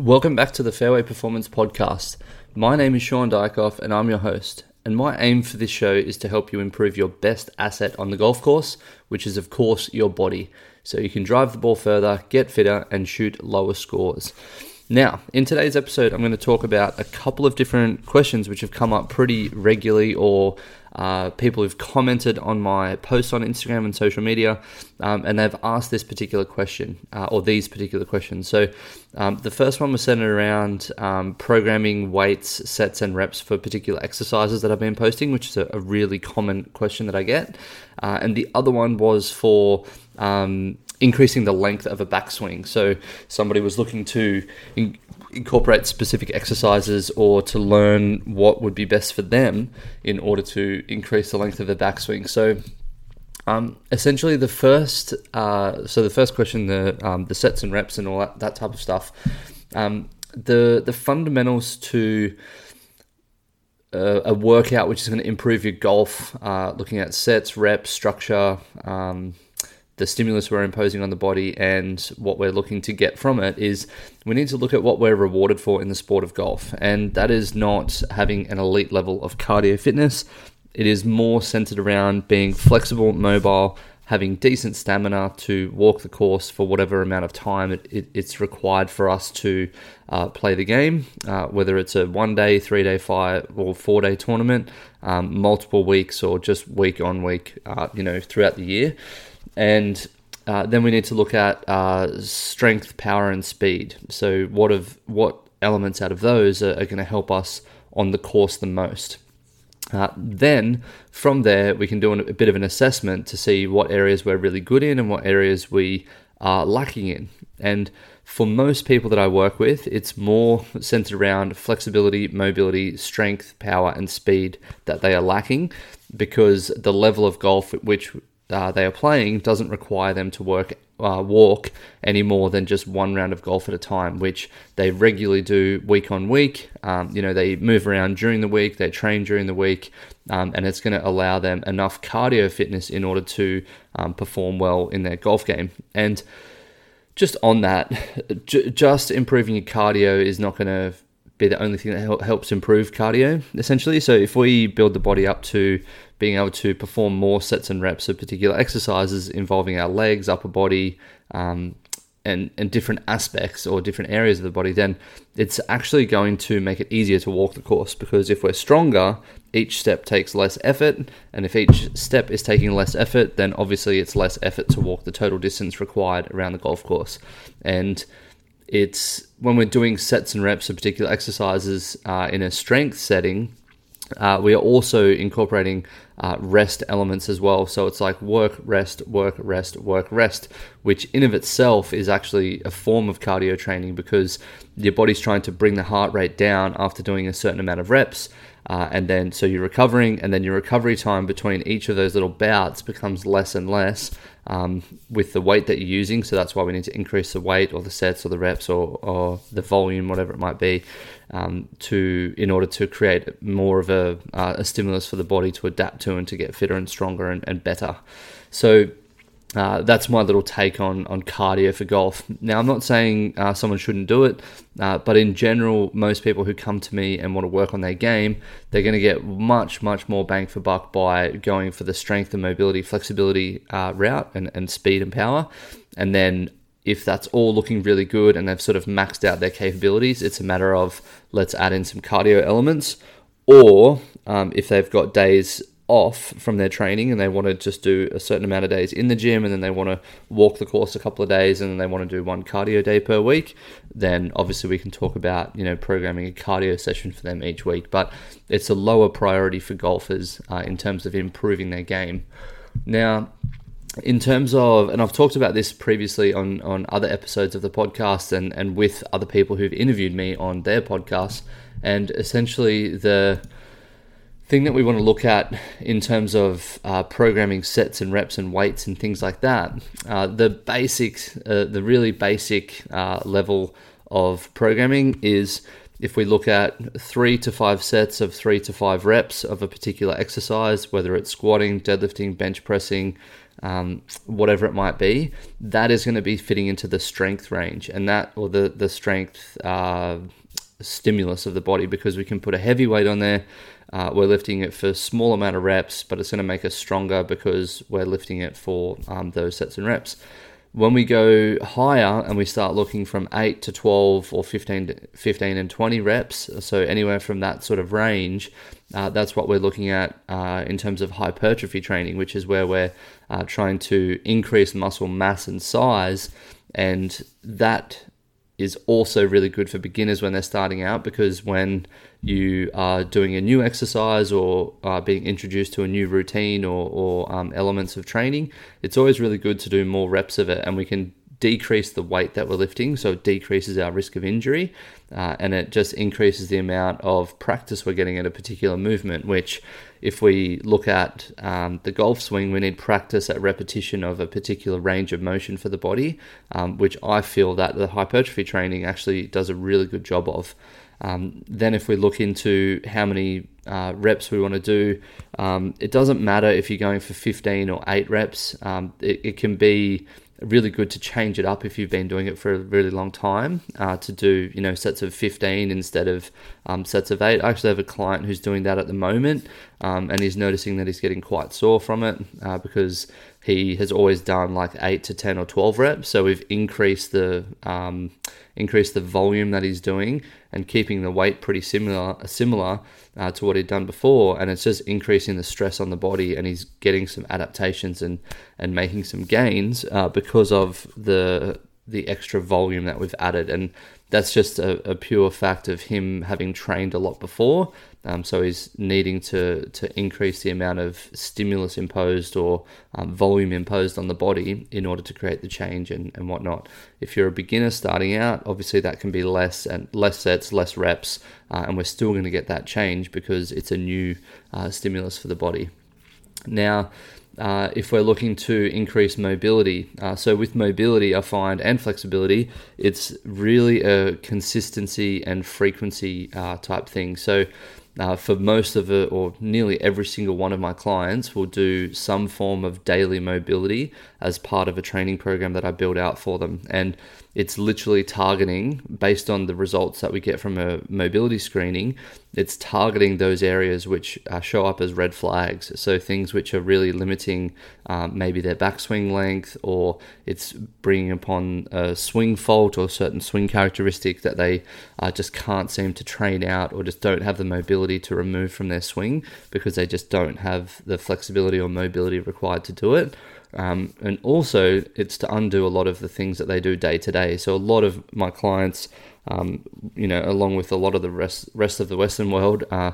Welcome back to the Fairway Performance Podcast. My name is Shaun Diachkoff and I'm your host. And my aim for this show is to help you improve your best asset on the golf course, which is, of course, your body. So you can drive the ball further, get fitter, and shoot lower scores. Now, in today's episode, I'm going to talk about a couple of different questions which have come up pretty regularly or uh, people who've commented on my posts on Instagram and social media, um, and they've asked this particular question uh, or these particular questions. So, um, the first one was centered around um, programming weights, sets, and reps for particular exercises that I've been posting, which is a, a really common question that I get. Uh, and the other one was for um, increasing the length of a backswing. So, somebody was looking to in- incorporate specific exercises or to learn what would be best for them in order to increase the length of the backswing. So, um, essentially, the first uh, so the first question, the um, the sets and reps and all that, that type of stuff, um, the the fundamentals to a, a, workout which is going to improve your golf, uh, looking at sets, reps, structure. Um, the stimulus we're imposing on the body and what we're looking to get from it is we need to look at what we're rewarded for in the sport of golf. And that is not having an elite level of cardio fitness. It is more centered around being flexible, mobile, having decent stamina to walk the course for whatever amount of time it, it, it's required for us to uh, play the game, uh, whether it's a one day, three day, five or four day tournament, um, multiple weeks, or just week on week, uh, you know, throughout the year and uh, then we need to look at uh, strength, power, and speed. So, what of what elements out of those are, are going to help us on the course the most? Uh, then from there, we can do a bit of an assessment to see what areas we're really good in and what areas we are lacking in. And for most people that I work with, it's more centered around flexibility, mobility, strength, power, and speed that they are lacking because the level of golf at which uh, they are playing doesn't require them to work uh, walk any more than just one round of golf at a time, which they regularly do week on week. Um, you know, they move around during the week, they train during the week, um, and it's going to allow them enough cardio fitness in order to um, perform well in their golf game. And just on that, j- just improving your cardio is not going to be the only thing that helps improve cardio, essentially. So if we build the body up to being able to perform more sets and reps of particular exercises involving our legs, upper body, um, and, and different aspects or different areas of the body, then it's actually going to make it easier to walk the course because if we're stronger, each step takes less effort. And if each step is taking less effort, then obviously it's less effort to walk the total distance required around the golf course. And it's when we're doing sets and reps of particular exercises uh, in a strength setting, uh, we are also incorporating uh, rest elements as well. So it's like work, rest, work, rest, work, rest, which in of itself is actually a form of cardio training because your body's trying to bring the heart rate down after doing a certain amount of reps. Uh, and then so you're recovering, and then your recovery time between each of those little bouts becomes less and less um, with the weight that you're using. So that's why we need to increase the weight or the sets or the reps or, or the volume, whatever it might be, um, to in order to create more of a, uh, a, stimulus for the body to adapt to and to get fitter and stronger and, and better. So uh, that's my little take on, on cardio for golf. Now, I'm not saying uh, someone shouldn't do it, uh, but in general, most people who come to me and want to work on their game, they're going to get much, much more bang for buck by going for the strength and mobility, flexibility uh, route and, and speed and power. And then if that's all looking really good and they've sort of maxed out their capabilities, it's a matter of let's add in some cardio elements. Or um, if they've got days off from their training and they want to just do a certain amount of days in the gym and then they want to walk the course a couple of days and then they want to do one cardio day per week, then obviously we can talk about, you know, programming a cardio session for them each week. But it's a lower priority for golfers uh, in terms of improving their game. Now, in terms of, and I've talked about this previously on, on other episodes of the podcast and, and with other people who've interviewed me on their podcasts, and essentially the thing that we want to look at in terms of uh, programming sets and reps and weights and things like that, uh, the basics, uh, the really basic uh, level of programming is if we look at three to five sets of three to five reps of a particular exercise, whether it's squatting, deadlifting, bench pressing, um, whatever it might be, that is going to be fitting into the strength range. And that, or the, the strength uh, stimulus of the body because we can put a heavy weight on there. Uh, we're lifting it for a small amount of reps, but it's going to make us stronger because we're lifting it for um, those sets and reps. When we go higher and we start looking from 8 to 12 or 15, 15 and 20 reps, so anywhere from that sort of range, uh, that's what we're looking at uh, in terms of hypertrophy training, which is where we're uh, trying to increase muscle mass and size. And that is also really good for beginners when they're starting out because when you are doing a new exercise or being introduced to a new routine or, or um, elements of training, it's always really good to do more reps of it and we can decrease the weight that we're lifting, so it decreases our risk of injury, uh, and it just increases the amount of practice we're getting at a particular movement. Which, if we look at um, the golf swing, we need practice at repetition of a particular range of motion for the body, um, which I feel that the hypertrophy training actually does a really good job of. Um, then, if we look into how many uh, reps we want to do, um, it doesn't matter if you're going for 15 or 8 reps. Um, it, it, can be really good to change it up if you've been doing it for a really long time uh, to do you know sets of 15 instead of um, sets of 8 i actually have a client who's doing that at the moment um, and he's noticing that he's getting quite sore from it uh, because he has always done like 8 to 10 or 12 reps. So we've increased the um, increased the volume that he's doing and keeping the weight pretty similar similar uh, to what he'd done before, and it's just increasing the stress on the body, and he's getting some adaptations and and making some gains uh, because of the the extra volume that we've added, and that's just a, a pure fact of him having trained a lot before um, so he's needing to, to increase the amount of stimulus imposed or um, volume imposed on the body in order to create the change and, and whatnot. If you're a beginner starting out, obviously that can be less and less sets, less reps, uh, and we're still going to get that change because it's a new uh, stimulus for the body. Now, uh, if we're looking to increase mobility. Uh, so, with mobility, I find and flexibility, it's really a consistency and frequency uh, type thing. So, uh, for most of it, or nearly every single one of my clients, will do some form of daily mobility as part of a training program that I build out for them. And it's literally targeting based on the results that we get from a mobility screening. It's targeting those areas which uh, show up as red flags. So things which are really limiting um, maybe their backswing length, or it's bringing upon a swing fault or certain swing characteristic that they uh, just can't seem to train out, or just don't have the mobility to remove from their swing because they just don't have the flexibility or mobility required to do it. Um, and also, it's to undo a lot of the things that they do day to day. So, a lot of my clients, um, you know, along with a lot of the rest, rest of the Western world, uh,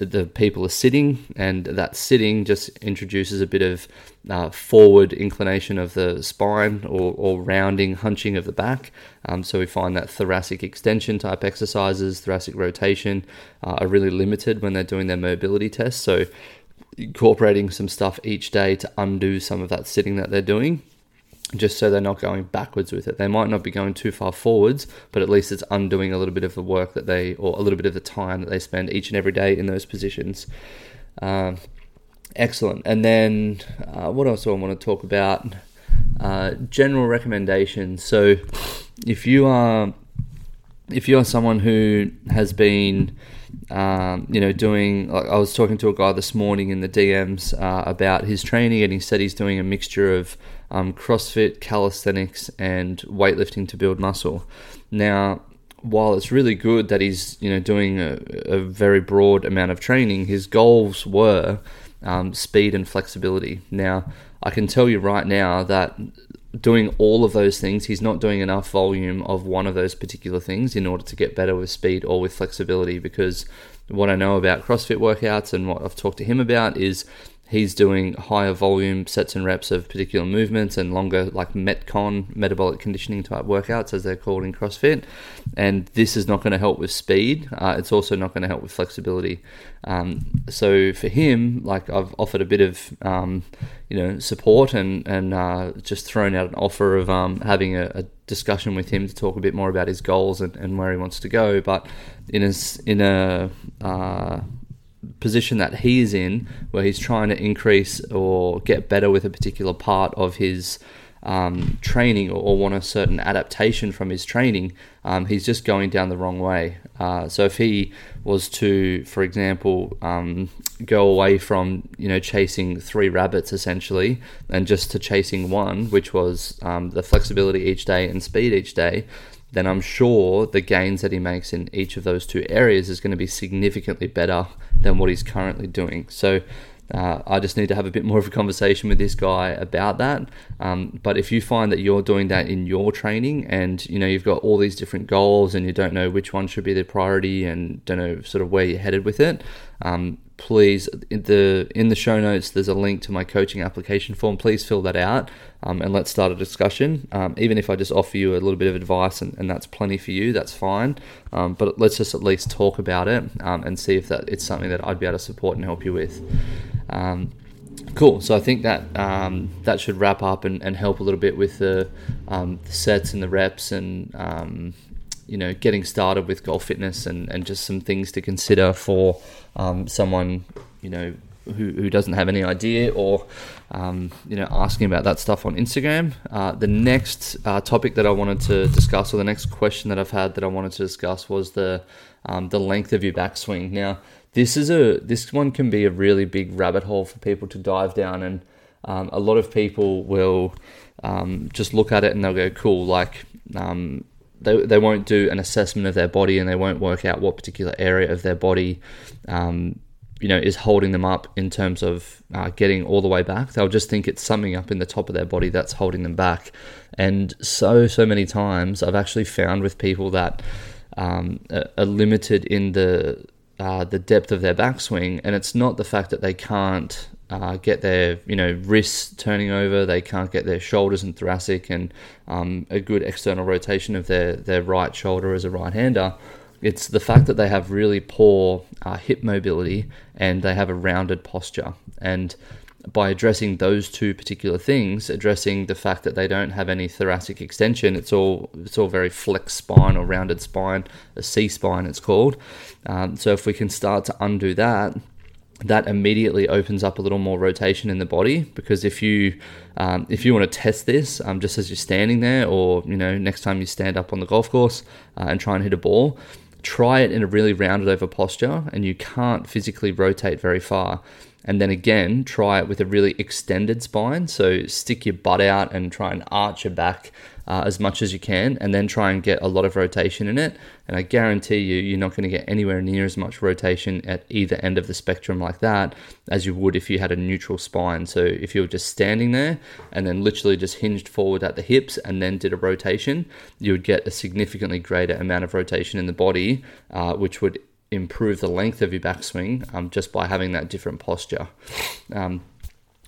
the people are sitting, and that sitting just introduces a bit of uh, forward inclination of the spine or, or rounding, hunching of the back. Um, so, we find that thoracic extension type exercises, thoracic rotation, uh, are really limited when they're doing their mobility tests. So, incorporating some stuff each day to undo some of that sitting that they're doing just so they're not going backwards with it. They might not be going too far forwards, but at least it's undoing a little bit of the work that they, or a little bit of the time that they spend each and every day in those positions. Um, excellent. And then uh, what else do I want to talk about? Uh, general recommendations. So if you are if you are someone who has been um, you know, doing. Like I was talking to a guy this morning in the DMs uh, about his training, and he said he's doing a mixture of um, CrossFit, calisthenics, and weightlifting to build muscle. Now, while it's really good that he's you know doing a, a very broad amount of training, his goals were um, speed and flexibility. Now, I can tell you right now that doing all of those things, he's not doing enough volume of one of those particular things in order to get better with speed or with flexibility. Because what I know about CrossFit workouts and what I've talked to him about is he's doing higher volume sets and reps of particular movements and longer like metcon metabolic conditioning type workouts as they're called in crossfit. And this is not going to help with speed. Uh, it's also not going to help with flexibility. Um, so for him like i've offered a bit of um, you know support and and uh, just thrown out an offer of um, having a, a, discussion with him to talk a bit more about his goals and, and where he wants to go. But in a in a uh, position that he is in, where he's trying to increase or get better with a particular part of his um, training or, or, want a certain adaptation from his training, um, he's just going down the wrong way. Uh, so if he was to, for example, um, go away from you know chasing three rabbits essentially, and just to chasing one, which was um, the flexibility each day and speed each day, then I'm sure the gains that he makes in each of those two areas is going to be significantly better than what he's currently doing. So uh, I just need to have a bit more of a conversation with this guy about that. Um, but if you find that you're doing that in your training, and you know you've got all these different goals, and you don't know which one should be the priority, and don't know sort of where you're headed with it, um, please in the in the show notes there's a link to my coaching application form. Please fill that out um, and let's start a discussion. Um, even if i just offer you a little bit of advice and, and that's plenty for you that's fine. Um, but let's just at least talk about it um, and see if that it's something that i'd be able to support and help you with. Um, cool. So i think that um, that should wrap up and, and help a little bit with the, the sets and the reps and you know getting started with golf fitness and, and just some things to consider for um, someone you know who, who doesn't have any idea or um, you know asking about that stuff on Instagram. Uh, the next uh, topic that I wanted to discuss, or the next question that I've had that I wanted to discuss, was the um, the length of your backswing. Now, this is a this one can be a really big rabbit hole for people to dive down, and um, a lot of people will um, just look at it and they'll go, "Cool," like um, they, they won't do an assessment of their body and they won't work out what particular area of their body um, you know is holding them up in terms of uh, getting all the way back. They'll just think it's something up in the top of their body that's holding them back. And so so many times i've actually found with people that um, are limited in the uh, the depth of their backswing and it's not the fact that they can't uh, get their you know wrists turning over. They can't get their shoulders and thoracic and um, a good external rotation of their their right shoulder as a right hander. It's the fact that they have really poor uh, hip mobility and they have a rounded posture. And by addressing those two particular things, addressing the fact that they don't have any thoracic extension, it's all it's all very flex spine or rounded spine, a C spine it's called. Um, so if we can start to undo that, that immediately opens up a little more rotation in the body because if you um, if you want to test this um, just as you're standing there or you know next time you stand up on the golf course uh, and try and hit a ball try it in a really rounded over posture and you can't physically rotate very far. And then again try it with a really extended spine. So stick your butt out and try and arch your back uh, as much as you can, and then try and get a lot of rotation in it. And I guarantee you, you're not going to get anywhere near as much rotation at either end of the spectrum like that as you would if you had a neutral spine. So if you were just standing there and then literally just hinged forward at the hips and then did a rotation, you would get a significantly greater amount of rotation in the body, uh, which would improve the length of your backswing um, just by having that different posture. Um,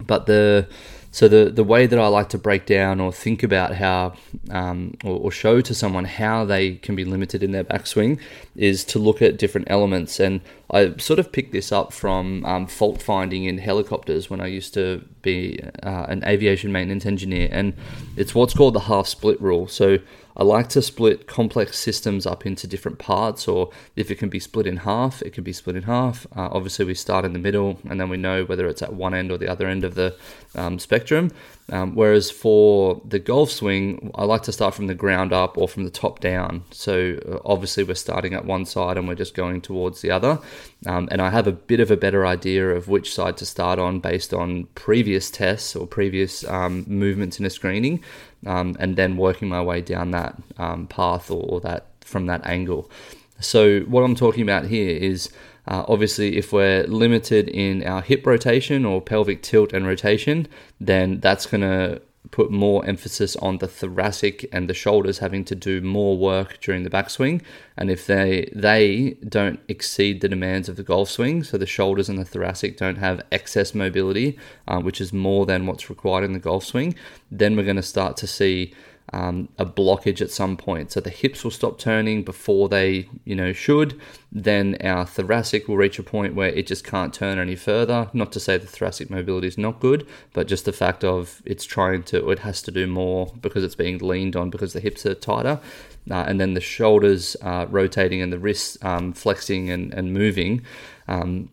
but the so the the way that I like to break down or think about how um, or, or, show to someone how they can be limited in their backswing is to look at different elements. And I sort of picked this up from um, fault finding in helicopters when I used to be uh, an aviation maintenance engineer, and it's what's called the half split rule. So I like to split complex systems up into different parts, or if it can be split in half, it can be split in half. Uh, obviously, we start in the middle, and then we know whether it's at one end or the other end of the um, spectrum. Um, whereas for the golf swing, I like to start from the ground up or from the top down. So uh, obviously, we're starting at one side and we're just going towards the other. Um, and I have a bit of a better idea of which side to start on based on previous tests or previous um, movements in a screening, um, and then working my way down that um, path or, or that from that angle. So what I'm talking about here is uh, obviously, if we're limited in our hip rotation or pelvic tilt and rotation, then that's going to put more emphasis on the thoracic and the shoulders having to do more work during the backswing. And if they they don't exceed the demands of the golf swing, so the shoulders and the thoracic don't have excess mobility, uh, which is more than what's required in the golf swing, then we're going to start to see um, a blockage at some point. So the hips will stop turning before they, you know, should. Then our thoracic will reach a point where it just can't turn any further. Not to say the thoracic mobility is not good, but just the fact of it's trying to, it has to do more because it's being leaned on because the hips are tighter. Uh, and then the shoulders uh, rotating and the wrists um, flexing and, and moving. Um,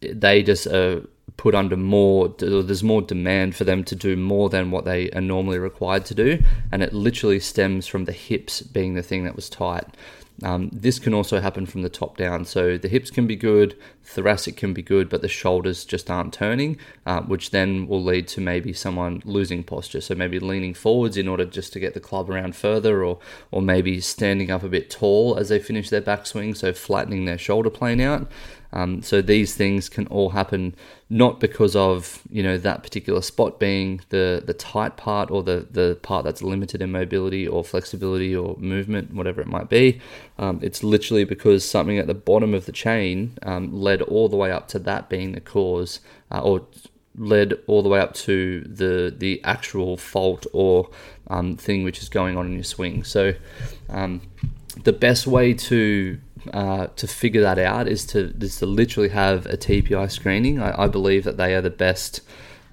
they just uh, put under more there's more demand for them to do more than what they are normally required to do and it literally stems from the hips being the thing that was tight um, this can also happen from the top down. So the hips can be good, thoracic can be good, but the shoulders just aren't turning, uh, which then will lead to maybe someone losing posture. So maybe leaning forwards in order just to get the club around further, or or maybe standing up a bit tall as they finish their backswing, so flattening their shoulder plane out. Um, so these things can all happen not because of you know that particular spot being the the tight part or the the part that's limited in mobility or flexibility or movement, whatever it might be. Um, it's literally because something at the bottom of the chain um, led all the way up to that being the cause, uh, or led all the way up to the the actual fault or um, thing which is going on in your swing. So um, the best way to uh, to figure that out is to is to literally have a TPI screening. I, I believe that they are the best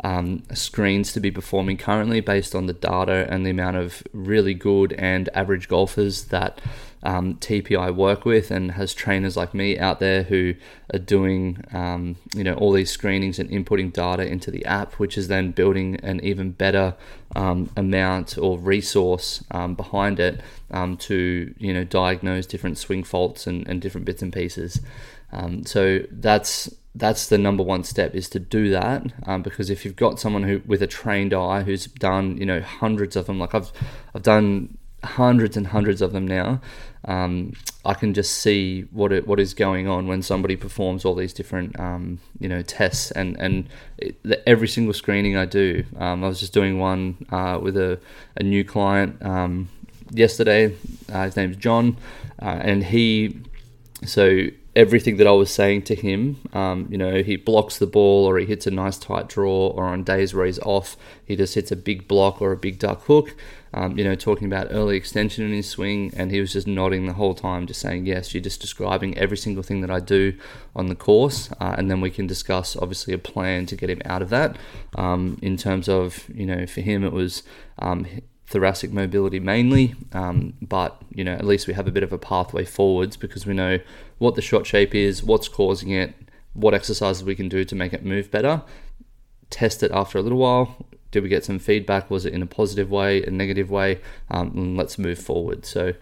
um, screens to be performing currently based on the data and the amount of really good and average golfers that um, TPI work with and has trainers like me out there who are doing um, you know all these screenings and inputting data into the app, which is then building an even better um, amount or resource um, behind it um, to you know diagnose different swing faults and, and different bits and pieces. Um, so that's that's the number one step is to do that um, because if you've got someone who with a trained eye who's done you know hundreds of them like I've I've done hundreds and hundreds of them now um, I can just see what it, what is going on when somebody performs all these different um, you know tests and and it, every single screening I do. Um, I was just doing one uh, with a, a new client um, yesterday. Uh, his name's John, uh, and he so everything that I was saying to him, um, you know, he blocks the ball or he hits a nice tight draw, or on days where he's off, he just hits a big block or a big duck hook um, you know, talking about early extension in his swing, and he was just nodding the whole time, just saying, Yes, you're just describing every single thing that I do on the course, uh, and then we can discuss obviously a plan to get him out of that. Um, in terms of, you know, for him, it was. Thoracic mobility mainly, um, but you know at least we have a bit of a pathway forwards because we know what the shot shape is, what's causing it, what exercises we can do to make it move better. Test it after a little while, did we get some feedback? Was it in a positive way, a negative way? Um, let's move forward. So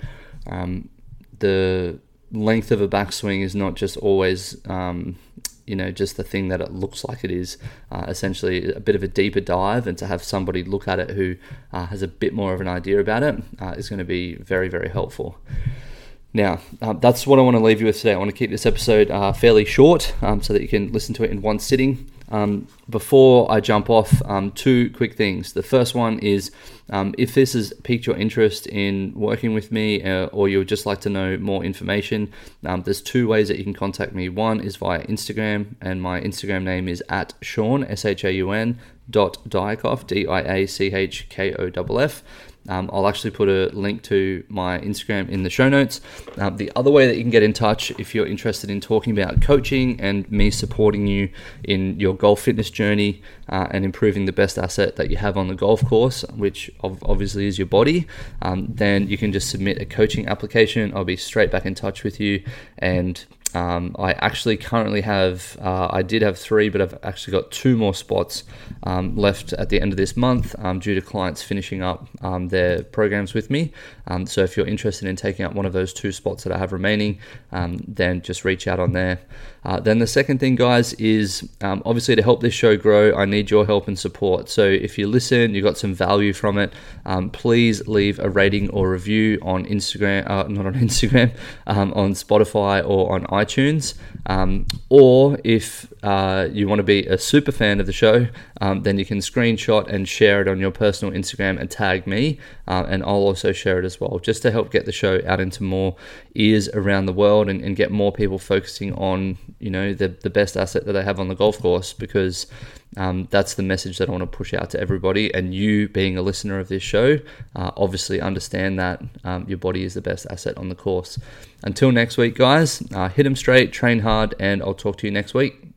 um, the length of a backswing is not just always um, you know just the thing that it looks like it is uh, essentially a bit of a deeper dive and to have somebody look at it who uh, has a bit more of an idea about it uh, is going to be very very helpful now, uh, that's what I want to leave you with today. I want to keep this episode uh, fairly short um, so that you can listen to it in one sitting. Um, before I jump off, um, two quick things. The first one is um, if this has piqued your interest in working with me uh, or you would just like to know more information, um, there's two ways that you can contact me. One is via Instagram, and my Instagram name is at Shaun, S H A U N, dot Diachkoff, D I A C H K O F F. Um, I'll actually put a link to my Instagram in the show notes. Um, the other way that you can get in touch if you're interested in talking about coaching and me supporting you in your golf fitness journey uh, and improving the best asset that you have on the golf course, which obviously is your body, um, then you can just submit a coaching application. I'll be straight back in touch with you and um, I actually currently have, uh, I did have three, but I've actually got two more spots um, left at the end of this month um, due to clients finishing up um, their programs with me. Um, so if you're interested in taking up one of those two spots that I have remaining, um, then just reach out on there. Uh, then the second thing, guys, is obviously to help this show grow, I need your help and support. So if you listen, you got some value from it, please leave a rating or review on Instagram, uh, not on Instagram, on Spotify or on iTunes. Um, or if uh, you want to be a super fan of the show, um, then you can screenshot and share it on your personal Instagram and tag me, uh, and I'll also share it as well, just to help get the show out into more ears around the world and, and get more people focusing on you know the the best asset that they have on the golf course because um, that's the message that I want to push out to everybody. And you, being a listener of this show, uh, obviously understand that um, your body is the best asset on the course. Until next week, guys, uh, hit them straight, train hard, and I'll talk to you next week.